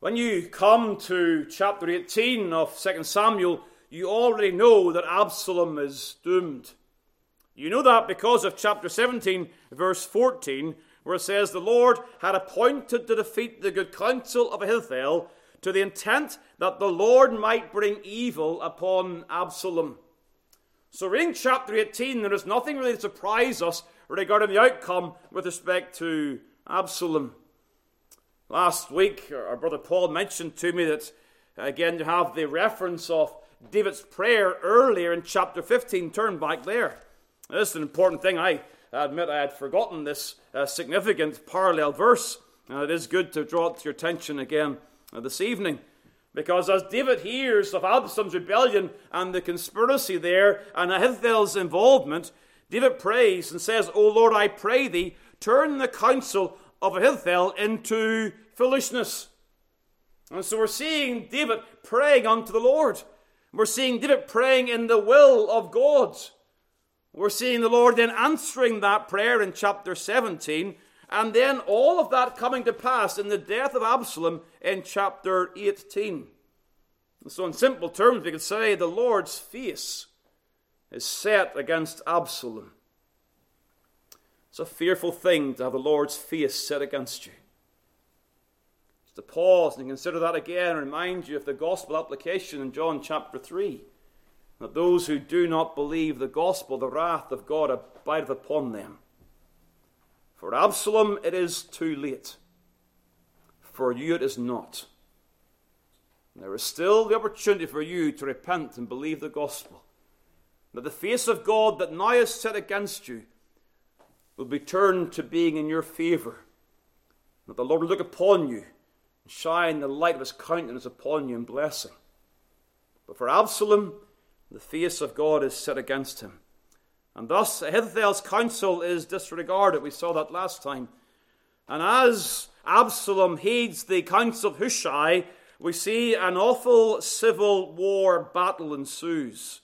When you come to chapter 18 of 2 Samuel, you already know that Absalom is doomed. You know that because of chapter 17, verse 14, where it says, The Lord had appointed to defeat the good counsel of Ahithophel to the intent that the Lord might bring evil upon Absalom. So, reading chapter 18, there is nothing really to surprise us regarding the outcome with respect to Absalom. Last week, our brother Paul mentioned to me that, again, you have the reference of David's prayer earlier in chapter 15. Turn back there. This is an important thing. I admit I had forgotten this uh, significant parallel verse, and it is good to draw it to your attention again uh, this evening. Because as David hears of Absalom's rebellion and the conspiracy there and Ahithophel's involvement, David prays and says, O Lord, I pray thee, turn the counsel of Ahithophel into foolishness. And so we're seeing David praying unto the Lord. We're seeing David praying in the will of God. We're seeing the Lord then answering that prayer in chapter 17, and then all of that coming to pass in the death of Absalom in chapter 18. And so, in simple terms, we could say the Lord's face is set against Absalom. It's a fearful thing to have the Lord's face set against you. To pause and consider that again and remind you of the gospel application in John chapter 3 that those who do not believe the gospel, the wrath of God abideth upon them. For Absalom it is too late. For you it is not. There is still the opportunity for you to repent and believe the gospel. That the face of God that now is set against you will be turned to being in your favor. That the Lord will look upon you shine the light of his countenance upon you in blessing. But for Absalom, the face of God is set against him. And thus Ahithophel's counsel is disregarded. We saw that last time. And as Absalom heeds the counsel of Hushai, we see an awful civil war battle ensues.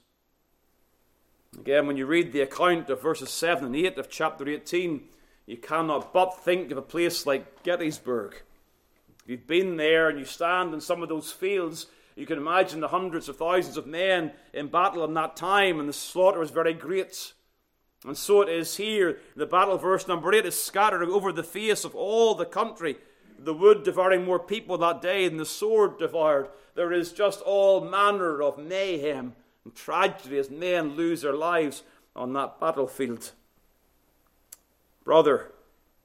Again, when you read the account of verses 7 and 8 of chapter 18, you cannot but think of a place like Gettysburg. If you've been there and you stand in some of those fields, you can imagine the hundreds of thousands of men in battle in that time, and the slaughter was very great. And so it is here. The battle, verse number 8, is scattered over the face of all the country. The wood devouring more people that day than the sword devoured. There is just all manner of mayhem and tragedy as men lose their lives on that battlefield. Brother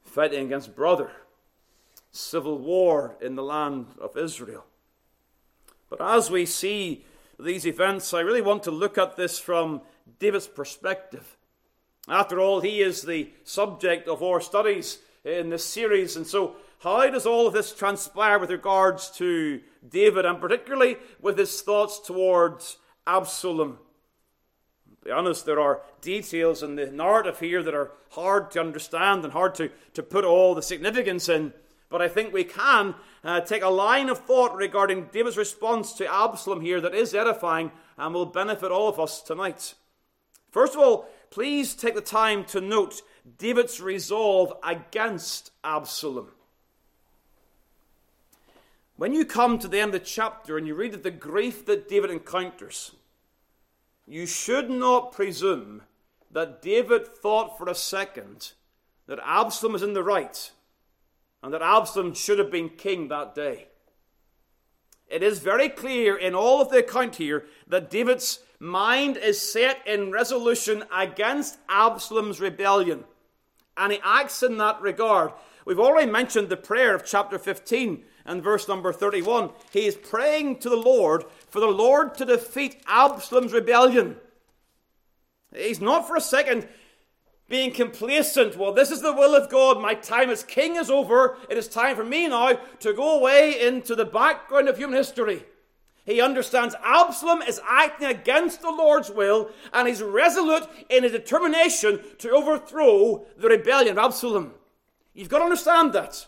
fighting against brother. Civil war in the land of Israel. But as we see these events, I really want to look at this from David's perspective. After all, he is the subject of our studies in this series, and so how does all of this transpire with regards to David, and particularly with his thoughts towards Absalom. To be honest, there are details in the narrative here that are hard to understand and hard to, to put all the significance in. But I think we can uh, take a line of thought regarding David's response to Absalom here that is edifying and will benefit all of us tonight. First of all, please take the time to note David's resolve against Absalom. When you come to the end of the chapter and you read of the grief that David encounters, you should not presume that David thought for a second that Absalom was in the right and that Absalom should have been king that day. It is very clear in all of the account here that David's mind is set in resolution against Absalom's rebellion, and he acts in that regard. We've already mentioned the prayer of chapter 15 and verse number 31. He is praying to the Lord for the Lord to defeat Absalom's rebellion. He's not for a second being complacent. Well, this is the will of God. My time as king is over. It is time for me now to go away into the background of human history. He understands Absalom is acting against the Lord's will, and he's resolute in his determination to overthrow the rebellion of Absalom. You've got to understand that.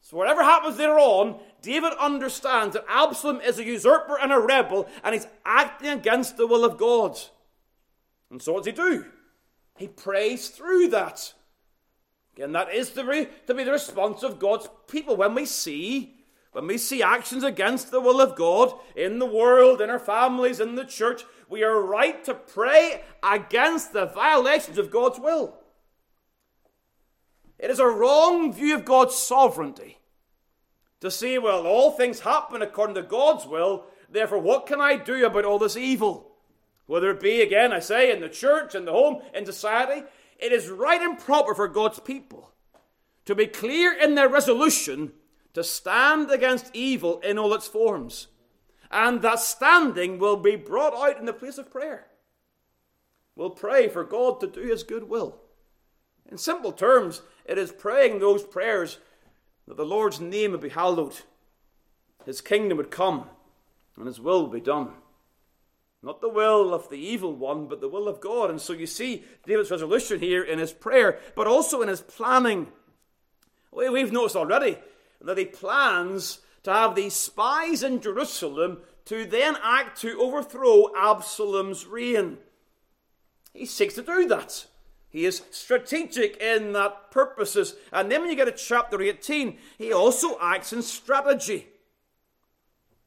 So, whatever happens later on, David understands that Absalom is a usurper and a rebel, and he's acting against the will of God. And so, what does he do? He prays through that. Again, that is to be, to be the response of God's people when we see when we see actions against the will of God in the world, in our families, in the church, we are right to pray against the violations of God's will. It is a wrong view of God's sovereignty to say, well, all things happen according to God's will, therefore, what can I do about all this evil? Whether it be, again, I say, in the church, in the home, in society, it is right and proper for God's people to be clear in their resolution to stand against evil in all its forms. And that standing will be brought out in the place of prayer. We'll pray for God to do His good will. In simple terms, it is praying those prayers that the Lord's name would be hallowed, His kingdom would come, and His will would be done. Not the will of the evil one, but the will of God. And so you see David's resolution here in his prayer, but also in his planning. We've noticed already that he plans to have these spies in Jerusalem to then act to overthrow Absalom's reign. He seeks to do that. He is strategic in that purposes. And then when you get to chapter 18, he also acts in strategy.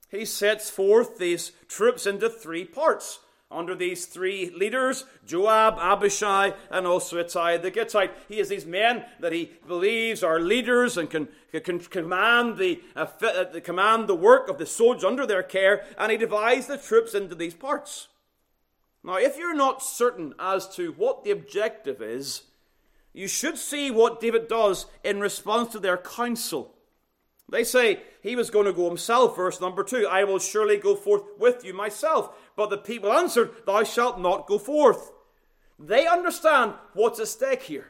He sets forth these troops into three parts under these three leaders Joab, Abishai, and also Ittai the Gittite. He has these men that he believes are leaders and can, can command, the, uh, uh command the work of the soldiers under their care, and he divides the troops into these parts. Now, if you're not certain as to what the objective is, you should see what David does in response to their counsel. They say he was going to go himself, verse number two. I will surely go forth with you myself. But the people answered, Thou shalt not go forth. They understand what's at stake here.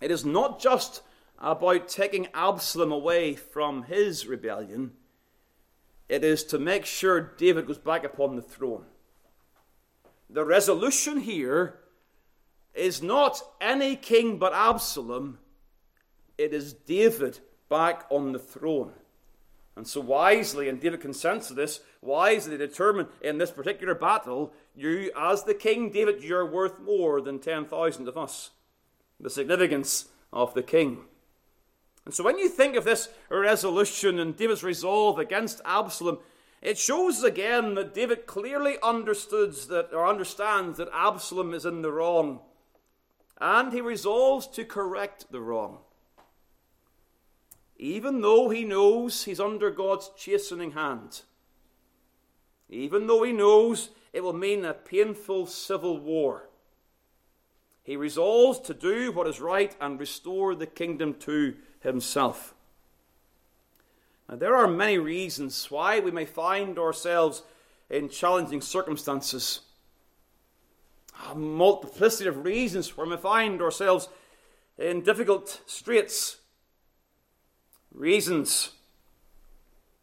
It is not just about taking Absalom away from his rebellion, it is to make sure David goes back upon the throne. The resolution here is not any king but Absalom, it is David back on the throne. And so wisely, and David consents to this, wisely determined in this particular battle, you, as the king, David, you're worth more than 10,000 of us. The significance of the king. And so when you think of this resolution and David's resolve against Absalom, it shows again that David clearly understood that, or understands that Absalom is in the wrong. And he resolves to correct the wrong even though he knows he's under God's chastening hand, even though he knows it will mean a painful civil war, he resolves to do what is right and restore the kingdom to himself. Now, there are many reasons why we may find ourselves in challenging circumstances. A multiplicity of reasons where we find ourselves in difficult straits reasons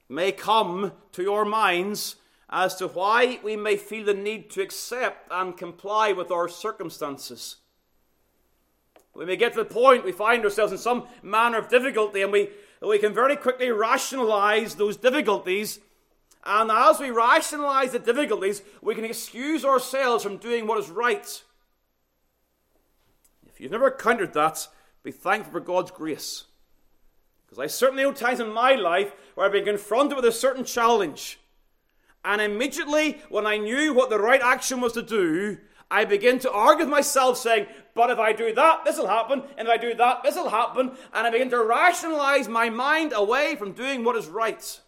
may come to your minds as to why we may feel the need to accept and comply with our circumstances. We may get to the point we find ourselves in some manner of difficulty, and we, we can very quickly rationalize those difficulties. And as we rationalize the difficulties, we can excuse ourselves from doing what is right. If you've never countered that, be thankful for God's grace. Because I certainly know times in my life where I've been confronted with a certain challenge. And immediately, when I knew what the right action was to do, I begin to argue with myself, saying, But if I do that, this will happen. And if I do that, this will happen. And I begin to rationalize my mind away from doing what is right.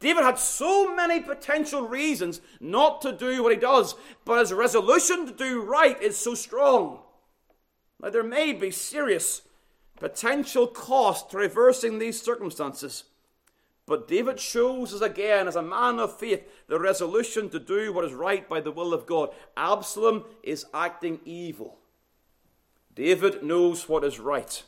David had so many potential reasons not to do what he does, but his resolution to do right is so strong. Now, there may be serious potential cost to reversing these circumstances. But David shows us again, as a man of faith, the resolution to do what is right by the will of God. Absalom is acting evil. David knows what is right.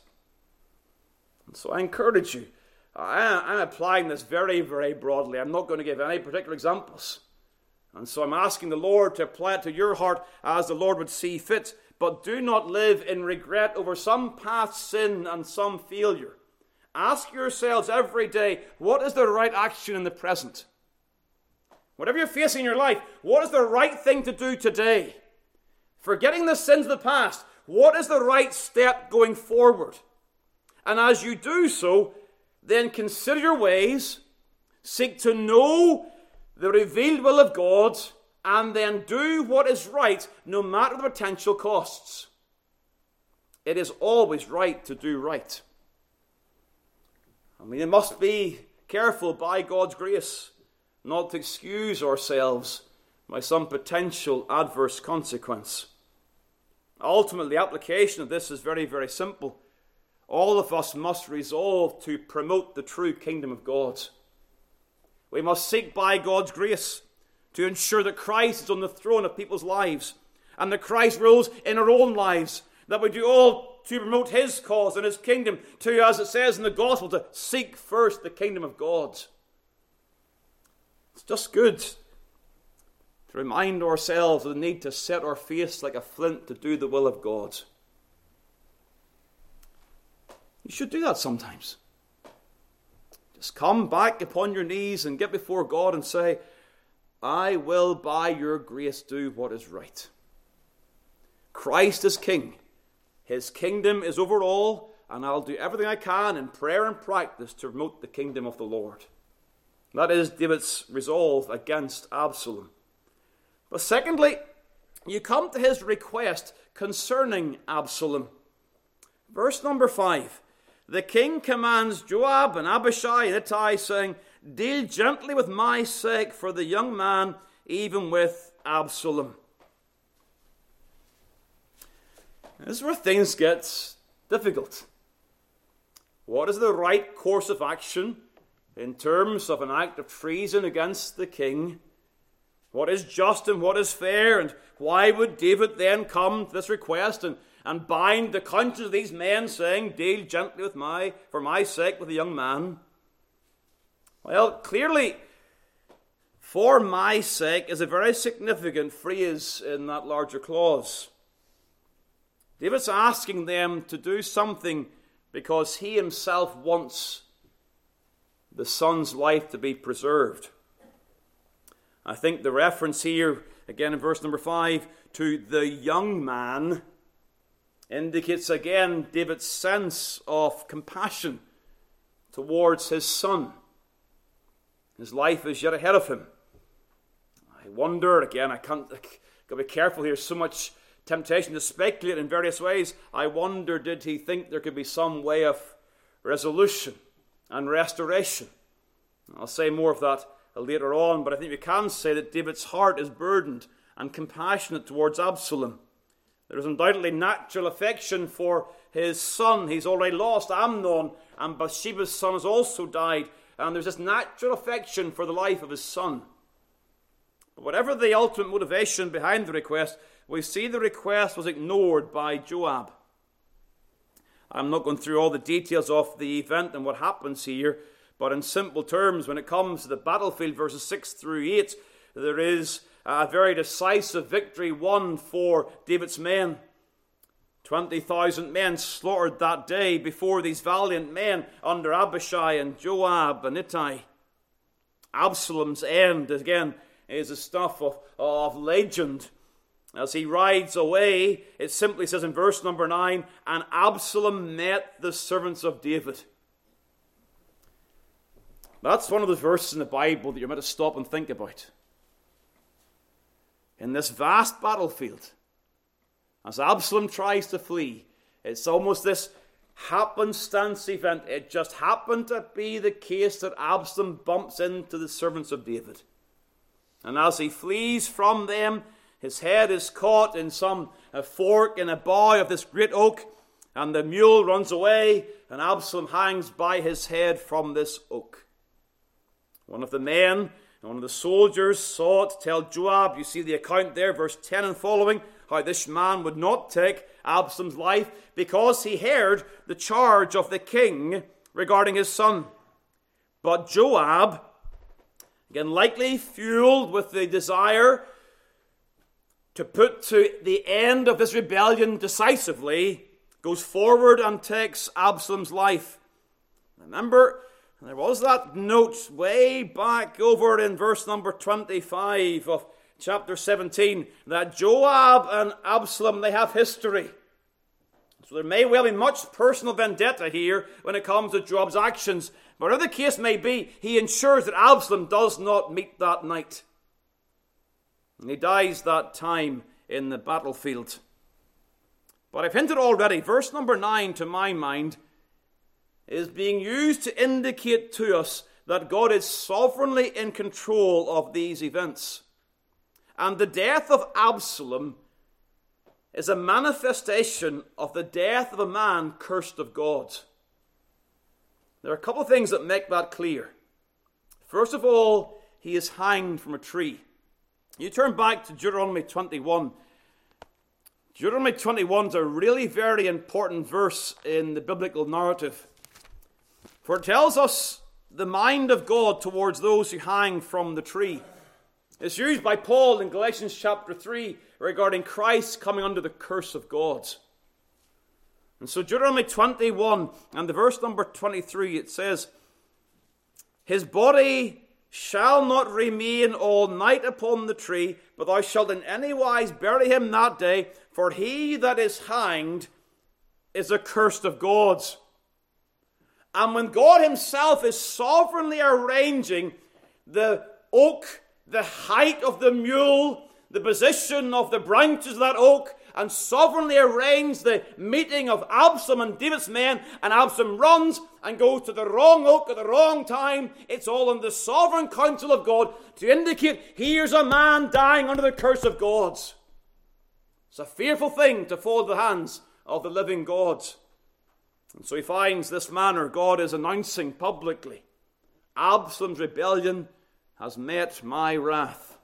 And so I encourage you. I, am applying this very, very broadly. I'm not going to give any particular examples. And so I'm asking the Lord to apply it to your heart as the Lord would see fit but do not live in regret over some past sin and some failure. Ask yourselves every day what is the right action in the present? Whatever you're facing in your life, what is the right thing to do today? Forgetting the sins of the past, what is the right step going forward? And as you do so, then consider your ways, seek to know the revealed will of God, and then do what is right, no matter the potential costs. It is always right to do right. I mean, it must be careful by God's grace not to excuse ourselves by some potential adverse consequence. Ultimately, the application of this is very, very simple. All of us must resolve to promote the true kingdom of God. We must seek by God's grace to ensure that Christ is on the throne of people's lives and that Christ rules in our own lives, that we do all to promote His cause and His kingdom, to, as it says in the gospel, to seek first the kingdom of God. It's just good to remind ourselves of the need to set our face like a flint to do the will of God. You should do that sometimes. Just come back upon your knees and get before God and say, I will by your grace do what is right. Christ is King. His kingdom is over all, and I'll do everything I can in prayer and practice to promote the kingdom of the Lord. That is David's resolve against Absalom. But secondly, you come to his request concerning Absalom. Verse number 5 The king commands Joab and Abishai and Ittai, saying, Deal gently with my sake for the young man, even with Absalom. This is where things get difficult. What is the right course of action? in terms of an act of treason against the king. What is just and what is fair, and why would David then come to this request and, and bind the conscience of these men, saying, Deal gently with my, for my sake, with the young man? Well, clearly, for my sake is a very significant phrase in that larger clause. David's asking them to do something because he himself wants the son's life to be preserved. I think the reference here, again in verse number 5, to the young man indicates again David's sense of compassion towards his son. His life is yet ahead of him. I wonder, again, I can't, I gotta be careful here, so much temptation to speculate in various ways. I wonder, did he think there could be some way of resolution? and restoration. I'll say more of that later on, but I think we can say that David's heart is burdened and compassionate towards Absalom. There is undoubtedly natural affection for his son. He's already lost Amnon, and Bathsheba's son has also died, and there's this natural affection for the life of his son. Whatever the ultimate motivation behind the request, we see the request was ignored by Joab. I'm not going through all the details of the event and what happens here, but in simple terms, when it comes to the battlefield, verses 6 through 8, there is a very decisive victory won for David's men. 20,000 men slaughtered that day before these valiant men under Abishai and Joab and Ittai. Absalom's end, again, is a stuff of, of legend. As he rides away, it simply says in verse number 9, and Absalom met the servants of David. That's one of those verses in the Bible that you're meant to stop and think about. In this vast battlefield, as Absalom tries to flee, it's almost this happenstance event. It just happened to be the case that Absalom bumps into the servants of David. And as he flees from them, his head is caught in some fork in a bough of this great oak, and the mule runs away, and Absalom hangs by his head from this oak. One of the men one of the soldiers saw it tell Joab, you see the account there, verse 10 and following, how this man would not take Absalom's life because he heard the charge of the king regarding his son. But Joab, again likely fueled with the desire to put to the end of this rebellion decisively, goes forward and takes Absalom's life. Remember, there was that note way back over in verse number 25 of chapter 17 that Joab and Absalom they have history. So there may well be much personal vendetta here when it comes to Joab's actions, But Whatever the case may be, he ensures that Absalom does not meet that night. And he dies that time in the battlefield. But I've hinted already, verse number 9, to my mind, is being used to indicate to us that God is sovereignly in control of these events. And the death of Absalom is a manifestation of the death of a man cursed of God. There are a couple of things that make that clear. First of all, he is hanged from a tree. You turn back to Deuteronomy 21. Deuteronomy 21 is a really very important verse in the biblical narrative. For it tells us the mind of God towards those who hang from the tree. It's used by Paul in Galatians chapter 3 regarding Christ coming under the curse of God. And so, Deuteronomy 21 and the verse number 23, it says, His body shall not remain all night upon the tree, but thou shalt in any wise bury him that day, for he that is hanged is accursed of God. And when God Himself is sovereignly arranging the oak, the height of the mule, the position of the branches of that oak, and sovereignly arrange the meeting of Absalom and David's men, and Absalom runs and goes to the wrong oak at the wrong time. It's all in the sovereign counsel of God to indicate here's a man dying under the curse of God. It's a fearful thing to fall the hands of the living God. And so he finds this manner God is announcing publicly Absalom's rebellion has met my wrath.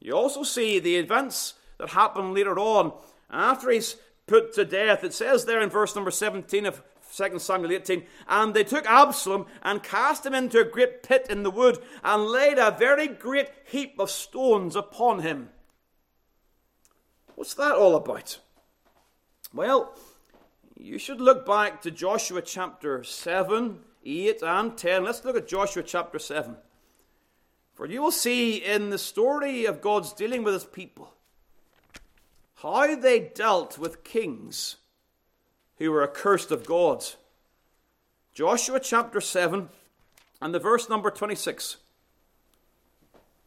You also see the events that happen later on after he's put to death. It says there in verse number 17 of 2 Samuel 18, and they took Absalom and cast him into a great pit in the wood and laid a very great heap of stones upon him. What's that all about? Well, you should look back to Joshua chapter 7, 8, and 10. Let's look at Joshua chapter 7. For you will see in the story of God's dealing with his people how they dealt with kings who were accursed of God. Joshua chapter 7 and the verse number 26.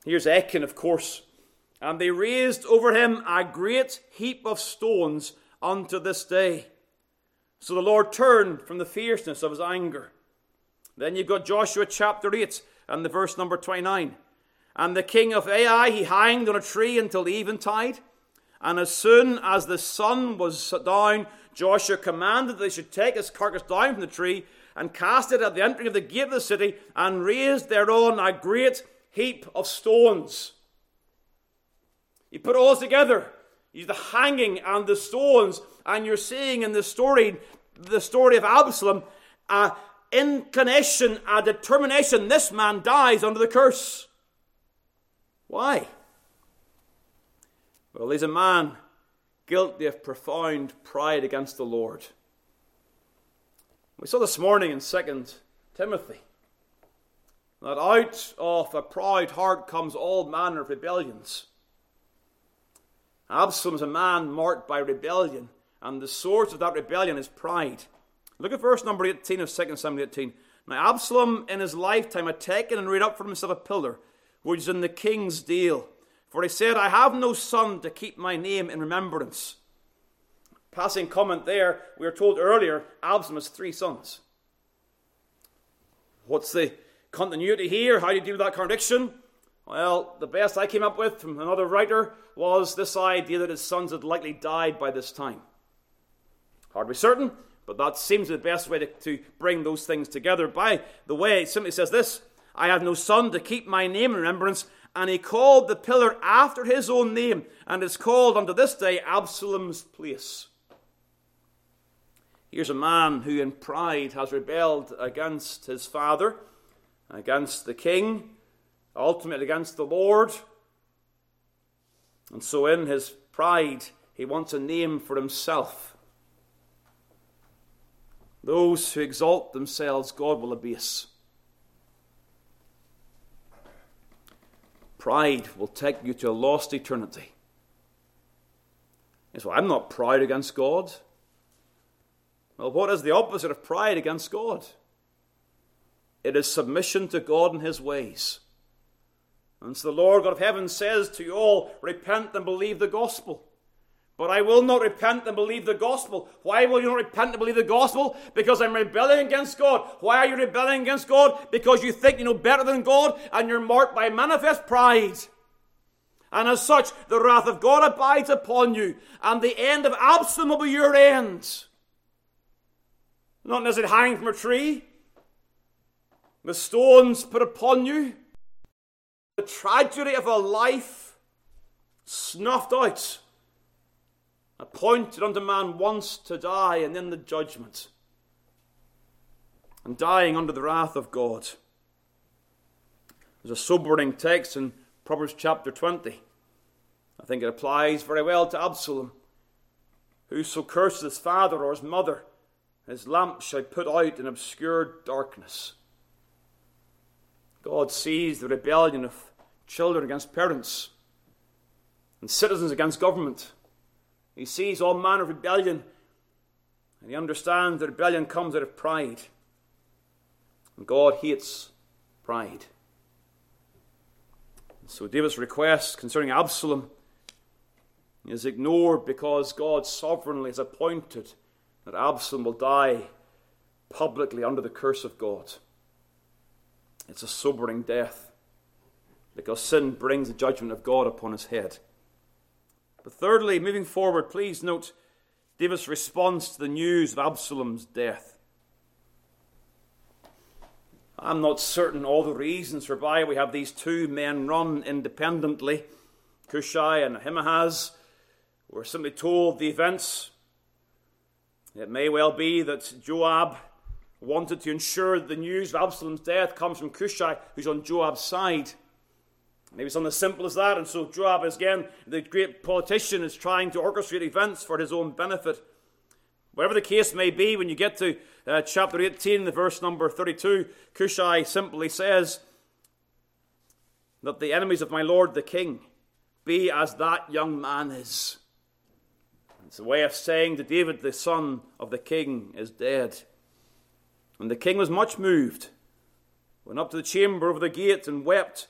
Here's Achan, of course. And they raised over him a great heap of stones unto this day. So the Lord turned from the fierceness of his anger. Then you've got Joshua chapter 8 and the verse number 29. And the king of Ai he hanged on a tree until the eventide. And as soon as the sun was down, Joshua commanded that they should take his carcass down from the tree and cast it at the entering of the gate of the city and raised thereon a great heap of stones. You put all together. You the hanging and the stones, and you're seeing in the story, the story of Absalom, a inclination, a determination. This man dies under the curse. Why? Well, he's a man guilty of profound pride against the Lord. We saw this morning in 2 Timothy that out of a proud heart comes all manner of rebellions. Absalom's a man marked by rebellion, and the source of that rebellion is pride. Look at verse number 18 of 2 Samuel 18. Now, Absalom in his lifetime had taken and reared up for himself a pillar, which is in the king's dale for he said, I have no son to keep my name in remembrance. Passing comment there, we were told earlier Absalom has three sons. What's the continuity here? How do you deal with that contradiction? Well, the best I came up with from another writer was this idea that his sons had likely died by this time. Hard to be certain, but that seems the best way to, to bring those things together. By the way, it simply says this I have no son to keep my name in remembrance, and he called the pillar after his own name, and is called unto this day Absalom's place. Here's a man who in pride has rebelled against his father, against the king, ultimately against the Lord. And so, in his pride, he wants a name for himself. Those who exalt themselves, God will abase. Pride will take you to a lost eternity. So I'm not proud against God. Well, what is the opposite of pride against God? it is submission to God and His ways. And so the Lord God of heaven says to you all, Repent and believe the gospel. But I will not repent and believe the gospel. Why will you not repent and believe the gospel? Because I'm rebelling against God. Why are you rebelling against God? Because you think you know better than God and you're marked by manifest pride. And as such, the wrath of God abides upon you, and the end of Absalom will be your end. Not as it hanging from a tree, the stones put upon you, the tragedy of a life snuffed out, appointed unto man once to die, and then the judgment, and dying under the wrath of God. There's a sobering text in Proverbs chapter 20. I think it applies very well to Absalom. Whoso curses his father or his mother, his lamp shall put out in obscure darkness. God sees the rebellion of children against parents and citizens against government. He sees all manner of rebellion, and he understands that rebellion comes out of pride. And God hates pride. So David's request concerning Absalom is ignored because God sovereignly has appointed that Absalom will die publicly under the curse of God. It's a sobering death because sin brings the judgment of God upon his head. But thirdly, moving forward, please note David's response to the news of Absalom's death. I'm not certain all the reasons whereby we have these two men run independently, Cushai and Ahimaaz. We're simply told the events. It may well be that Joab wanted to ensure that the news of Absalom's death comes from Cushai, who's on Joab's side. Maybe something as simple as that. And so Joab, is, again, the great politician, is trying to orchestrate events for his own benefit. Whatever the case may be, when you get to uh, chapter 18, the verse number 32, Cushai simply says that the enemies of my lord the king be as that young man is. It's a way of saying to David, the son of the king is dead. And the king was much moved, went up to the chamber over the gate and wept.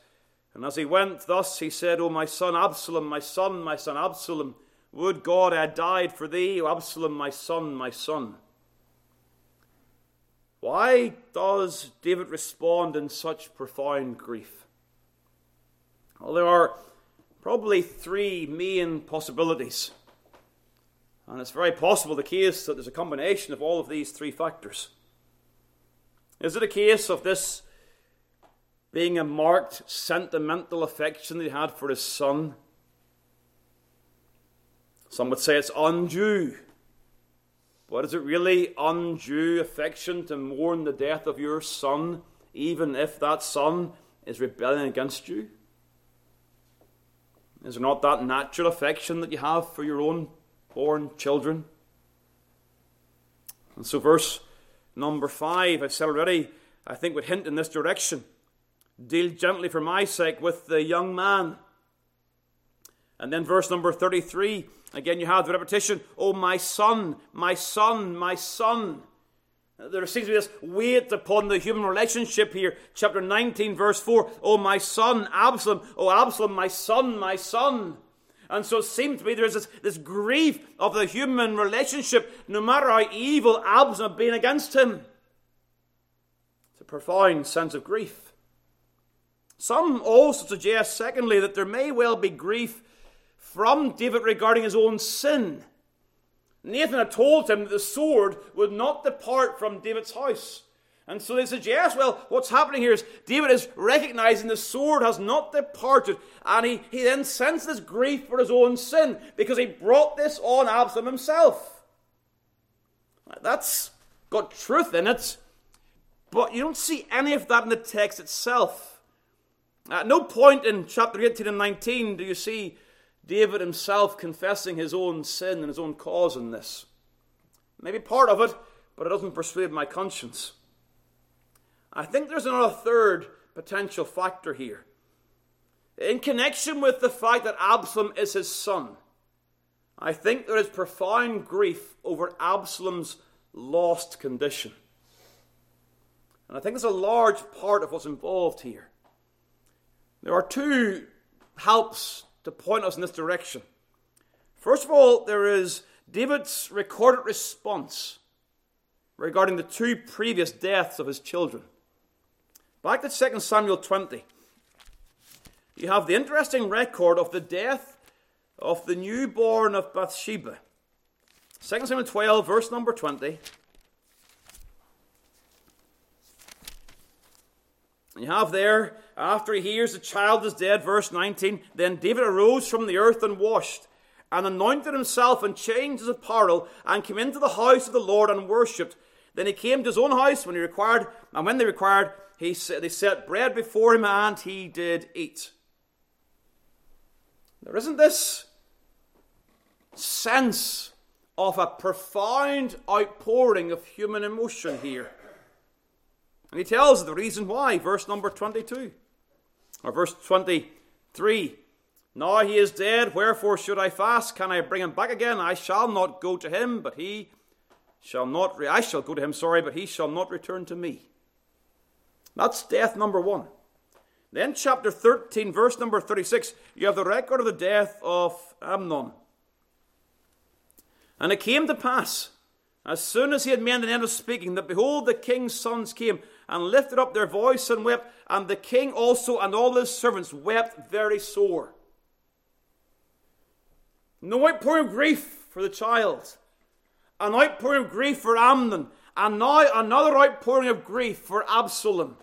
And as he went thus, he said, O my son Absalom, my son, my son Absalom, would God I had died for thee, O Absalom, my son, my son. Why does David respond in such profound grief? Well, there are probably three main possibilities. And it's very possible the case that there's a combination of all of these three factors. Is it a case of this being a marked sentimental affection that he had for his son? Some would say it's undue. But is it really undue affection to mourn the death of your son, even if that son is rebelling against you? Is there not that natural affection that you have for your own born children? And so, verse Number five, I've said already, I think would hint in this direction. Deal gently for my sake with the young man. And then verse number 33, again you have the repetition, Oh, my son, my son, my son. There seems to be this weight upon the human relationship here. Chapter 19, verse 4, Oh, my son, Absalom, oh, Absalom, my son, my son. And so it seems to me there's this, this grief of the human relationship, no matter how evil Absalom have been against him. It's a profound sense of grief. Some also suggest, secondly, that there may well be grief from David regarding his own sin. Nathan had told him that the sword would not depart from David's house. And so they suggest, well, what's happening here is David is recognizing the sword has not departed, and he, he then senses grief for his own sin because he brought this on Absalom himself. That's got truth in it, but you don't see any of that in the text itself. At no point in chapter 18 and 19 do you see David himself confessing his own sin and his own cause in this. Maybe part of it, but it doesn't persuade my conscience. I think there's another third potential factor here. In connection with the fact that Absalom is his son, I think there is profound grief over Absalom's lost condition. And I think there's a large part of what's involved here. There are two helps to point us in this direction. First of all, there is David's recorded response regarding the two previous deaths of his children. Back to 2 Samuel 20, you have the interesting record of the death of the newborn of Bathsheba. 2 Samuel 12, verse number 20. You have there, after he hears the child is dead, verse 19, then David arose from the earth and washed, and anointed himself and changed his apparel, and came into the house of the Lord and worshipped. Then he came to his own house when he required, and when they required, he, they set bread before him, and he did eat. There isn't this sense of a profound outpouring of human emotion here. And he tells the reason why, verse number 22, or verse 23. Now he is dead, wherefore should I fast? Can I bring him back again? I shall not go to him, but he shall not, re- I shall go to him, sorry, but he shall not return to me. That's death number one. Then, chapter 13, verse number 36, you have the record of the death of Amnon. And it came to pass, as soon as he had made an end of speaking, that behold, the king's sons came and lifted up their voice and wept, and the king also and all his servants wept very sore. No outpouring of grief for the child, an outpouring of grief for Amnon, and now another outpouring of grief for Absalom.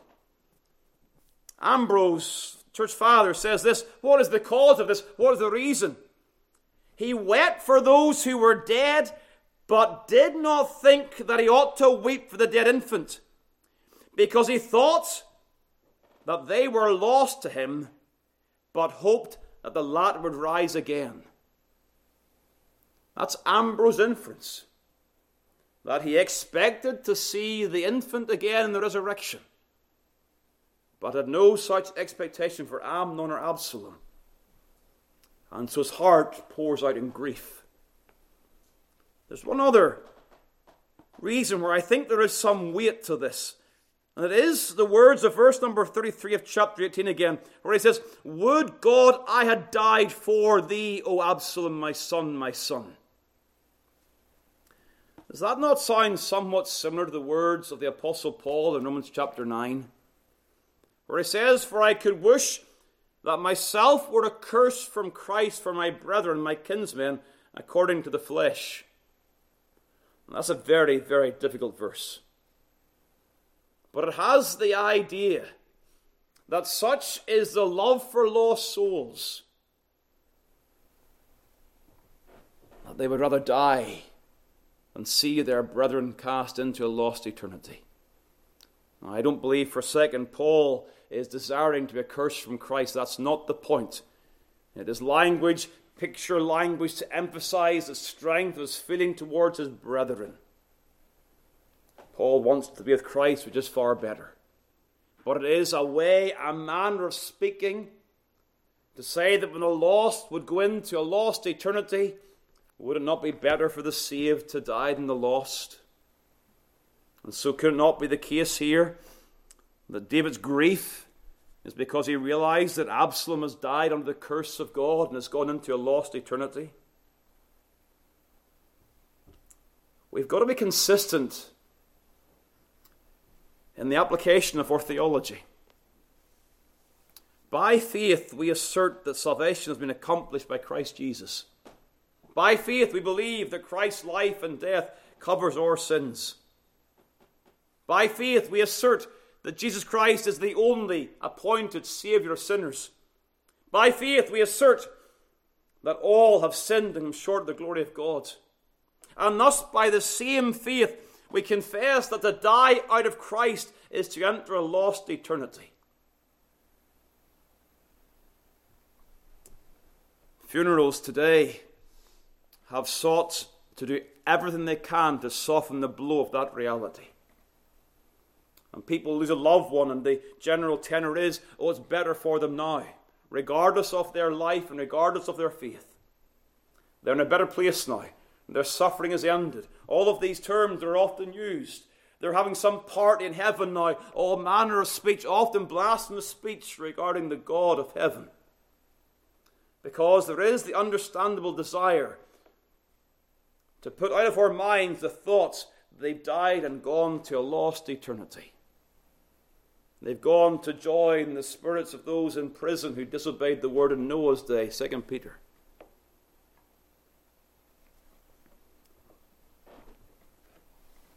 Ambrose, church father, says this What is the cause of this? What is the reason? He wept for those who were dead, but did not think that he ought to weep for the dead infant, because he thought that they were lost to him, but hoped that the lad would rise again. That's Ambrose's inference. That he expected to see the infant again in the resurrection but had no such expectation for Amnon or Absalom. And so his heart pours out in grief. There's one other reason where I think there is some weight to this. And it is the words of verse number 33 of chapter 18 again, where he says, Would God I had died for thee, O Absalom, my son, my son. Does that not sound somewhat similar to the words of the Apostle Paul in Romans chapter 9? where he says, For I could wish that myself were accursed from Christ for my brethren, my kinsmen, according to the flesh. And that's a very, very difficult verse. But it has the idea that such is the love for lost souls that they would rather die than see their brethren cast into a lost eternity. Now, I don't believe for a second Paul is desiring to be accursed from Christ. That's not the point. It is language, picture language, to emphasize the strength of his feeling towards his brethren. Paul wants to be with Christ, which is far better. But it is a way, a manner of speaking, to say that when the lost would go into a lost eternity, would it not be better for the saved to die than the lost? And so could it not be the case here that David's grief is because he realized that Absalom has died under the curse of God and has gone into a lost eternity? We've got to be consistent in the application of our theology. By faith, we assert that salvation has been accomplished by Christ Jesus. By faith, we believe that Christ's life and death covers our sins. By faith, we assert that Jesus Christ is the only appointed Saviour of sinners. By faith, we assert that all have sinned and short of the glory of God. And thus, by the same faith, we confess that to die out of Christ is to enter a lost eternity. Funerals today have sought to do everything they can to soften the blow of that reality and people lose a loved one, and the general tenor is, oh, it's better for them now, regardless of their life and regardless of their faith. They're in a better place now. Their suffering is ended. All of these terms are often used. They're having some part in heaven now, all manner of speech, often blasphemous speech regarding the God of heaven. Because there is the understandable desire to put out of our minds the thoughts they've died and gone to a lost eternity. They've gone to join the spirits of those in prison who disobeyed the word in Noah's day, 2 Peter.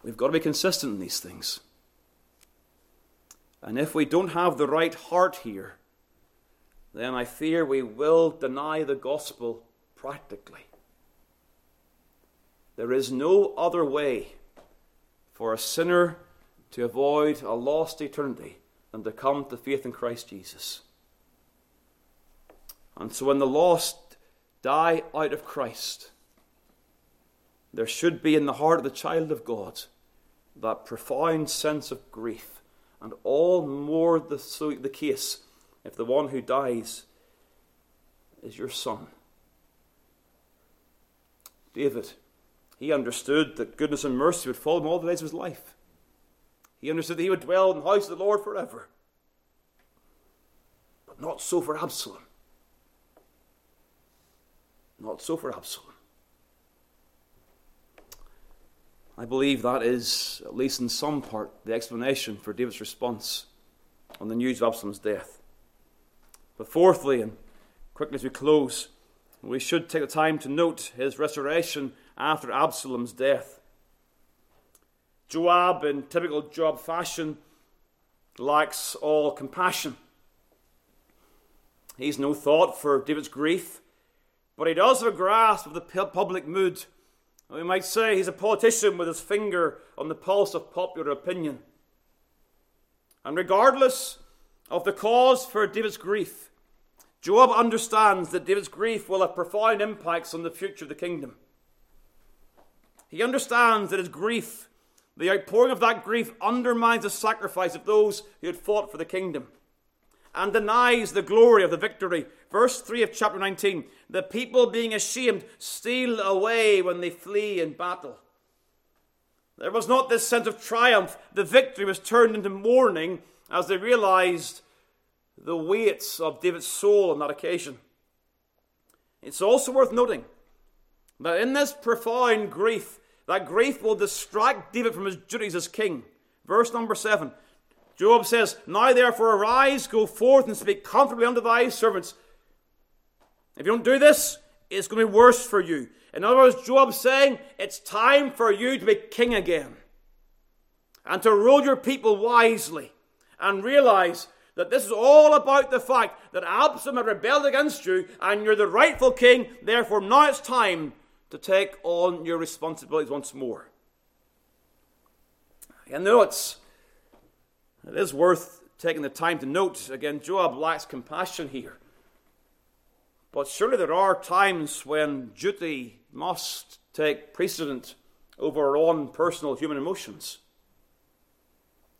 We've got to be consistent in these things. And if we don't have the right heart here, then I fear we will deny the gospel practically. There is no other way for a sinner to avoid a lost eternity than to come to faith in Christ Jesus. And so when the lost die out of Christ, there should be in the heart of the child of God that profound sense of grief, and all more the, so the case if the one who dies is your son. David, he understood that goodness and mercy would follow him all the days of his life. He understood that he would dwell in the house of the Lord forever. But not so for Absalom. Not so for Absalom. I believe that is, at least in some part, the explanation for David's response on the news of Absalom's death. But fourthly, and quickly as we close, we should take the time to note his restoration after Absalom's death. Joab, in typical Joab fashion, lacks all compassion. He's no thought for David's grief, but he does have a grasp of the public mood we might say he's a politician with his finger on the pulse of popular opinion. And regardless of the cause for David's grief, Joab understands that David's grief will have profound impacts on the future of the kingdom. He understands that his grief, the outpouring of that grief, undermines the sacrifice of those who had fought for the kingdom and denies the glory of the victory. Verse 3 of chapter 19 The people, being ashamed, steal away when they flee in battle. There was not this sense of triumph. The victory was turned into mourning as they realized the weights of David's soul on that occasion. It's also worth noting that in this profound grief, that grief will distract David from his duties as king. Verse number 7 Joab says, Now therefore arise, go forth, and speak comfortably unto thy servants. If you don't do this, it's going to be worse for you. In other words, Joab's saying, It's time for you to be king again. And to rule your people wisely. And realize that this is all about the fact that Absalom had rebelled against you, and you're the rightful king. Therefore, now it's time to take on your responsibilities once more. You know, it's it is worth taking the time to note again, Joab lacks compassion here. But surely there are times when duty must take precedent over our own personal human emotions.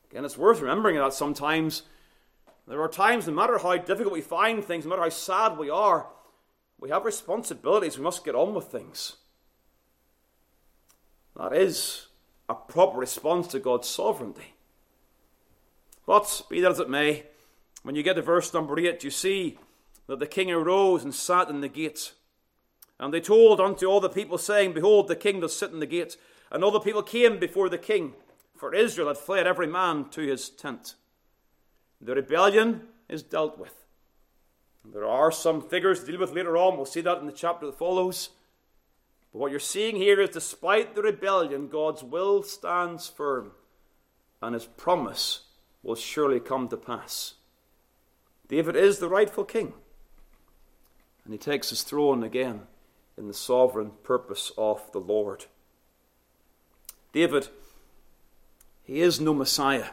Again, it's worth remembering that sometimes there are times, no matter how difficult we find things, no matter how sad we are, we have responsibilities. We must get on with things. That is a proper response to God's sovereignty. But be that as it may, when you get to verse number 8, you see that the king arose and sat in the gate. And they told unto all the people, saying, Behold, the king does sit in the gate. And all the people came before the king, for Israel had fled every man to his tent. The rebellion is dealt with. There are some figures to deal with later on. We'll see that in the chapter that follows. But what you're seeing here is despite the rebellion, God's will stands firm, and his promise will surely come to pass. David is the rightful king, and he takes his throne again in the sovereign purpose of the Lord. David, he is no Messiah.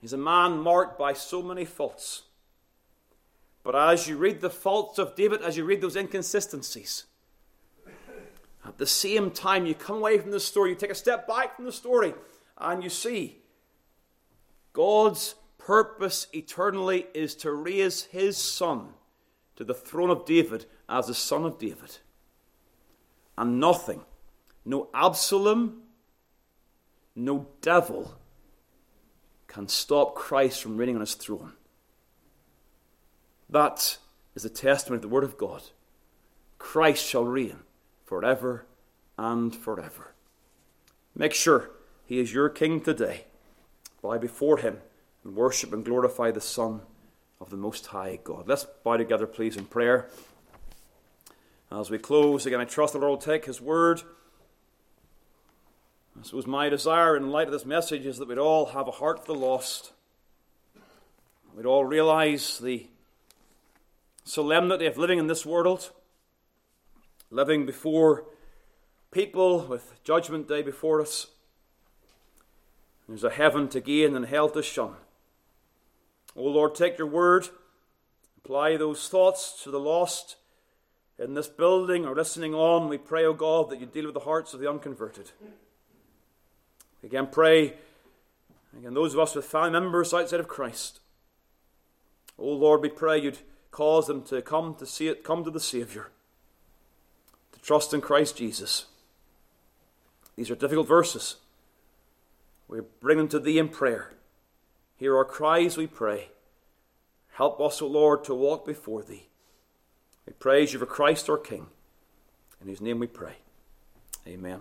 He's a man marked by so many faults. But as you read the faults of David, as you read those inconsistencies, at the same time you come away from the story, you take a step back from the story, and you see God's purpose eternally is to raise his son to the throne of David as the son of David. And nothing, no Absalom, no devil can stop Christ from reigning on his throne. That is the testimony of the Word of God. Christ shall reign forever and forever. Make sure he is your King today. Bow before him and worship and glorify the Son of the Most High God. Let's bow together, please, in prayer. As we close, again, I trust the Lord will take his word. I suppose my desire in light of this message is that we'd all have a heart for the lost. We'd all realize the solemnity of living in this world, living before people with Judgment Day before us. There's a heaven to gain and hell to shun. O Lord, take your word, apply those thoughts to the lost in this building or listening on. We pray, O God, that you deal with the hearts of the unconverted. Again, pray, again, those of us with family members outside of Christ. O Lord, we pray you'd cause them to come to see it, come to the Savior, to trust in Christ Jesus. These are difficult verses. We bring them to Thee in prayer. Hear our cries, we pray. Help us, O Lord, to walk before Thee. We praise You for Christ our King. In His name we pray. Amen.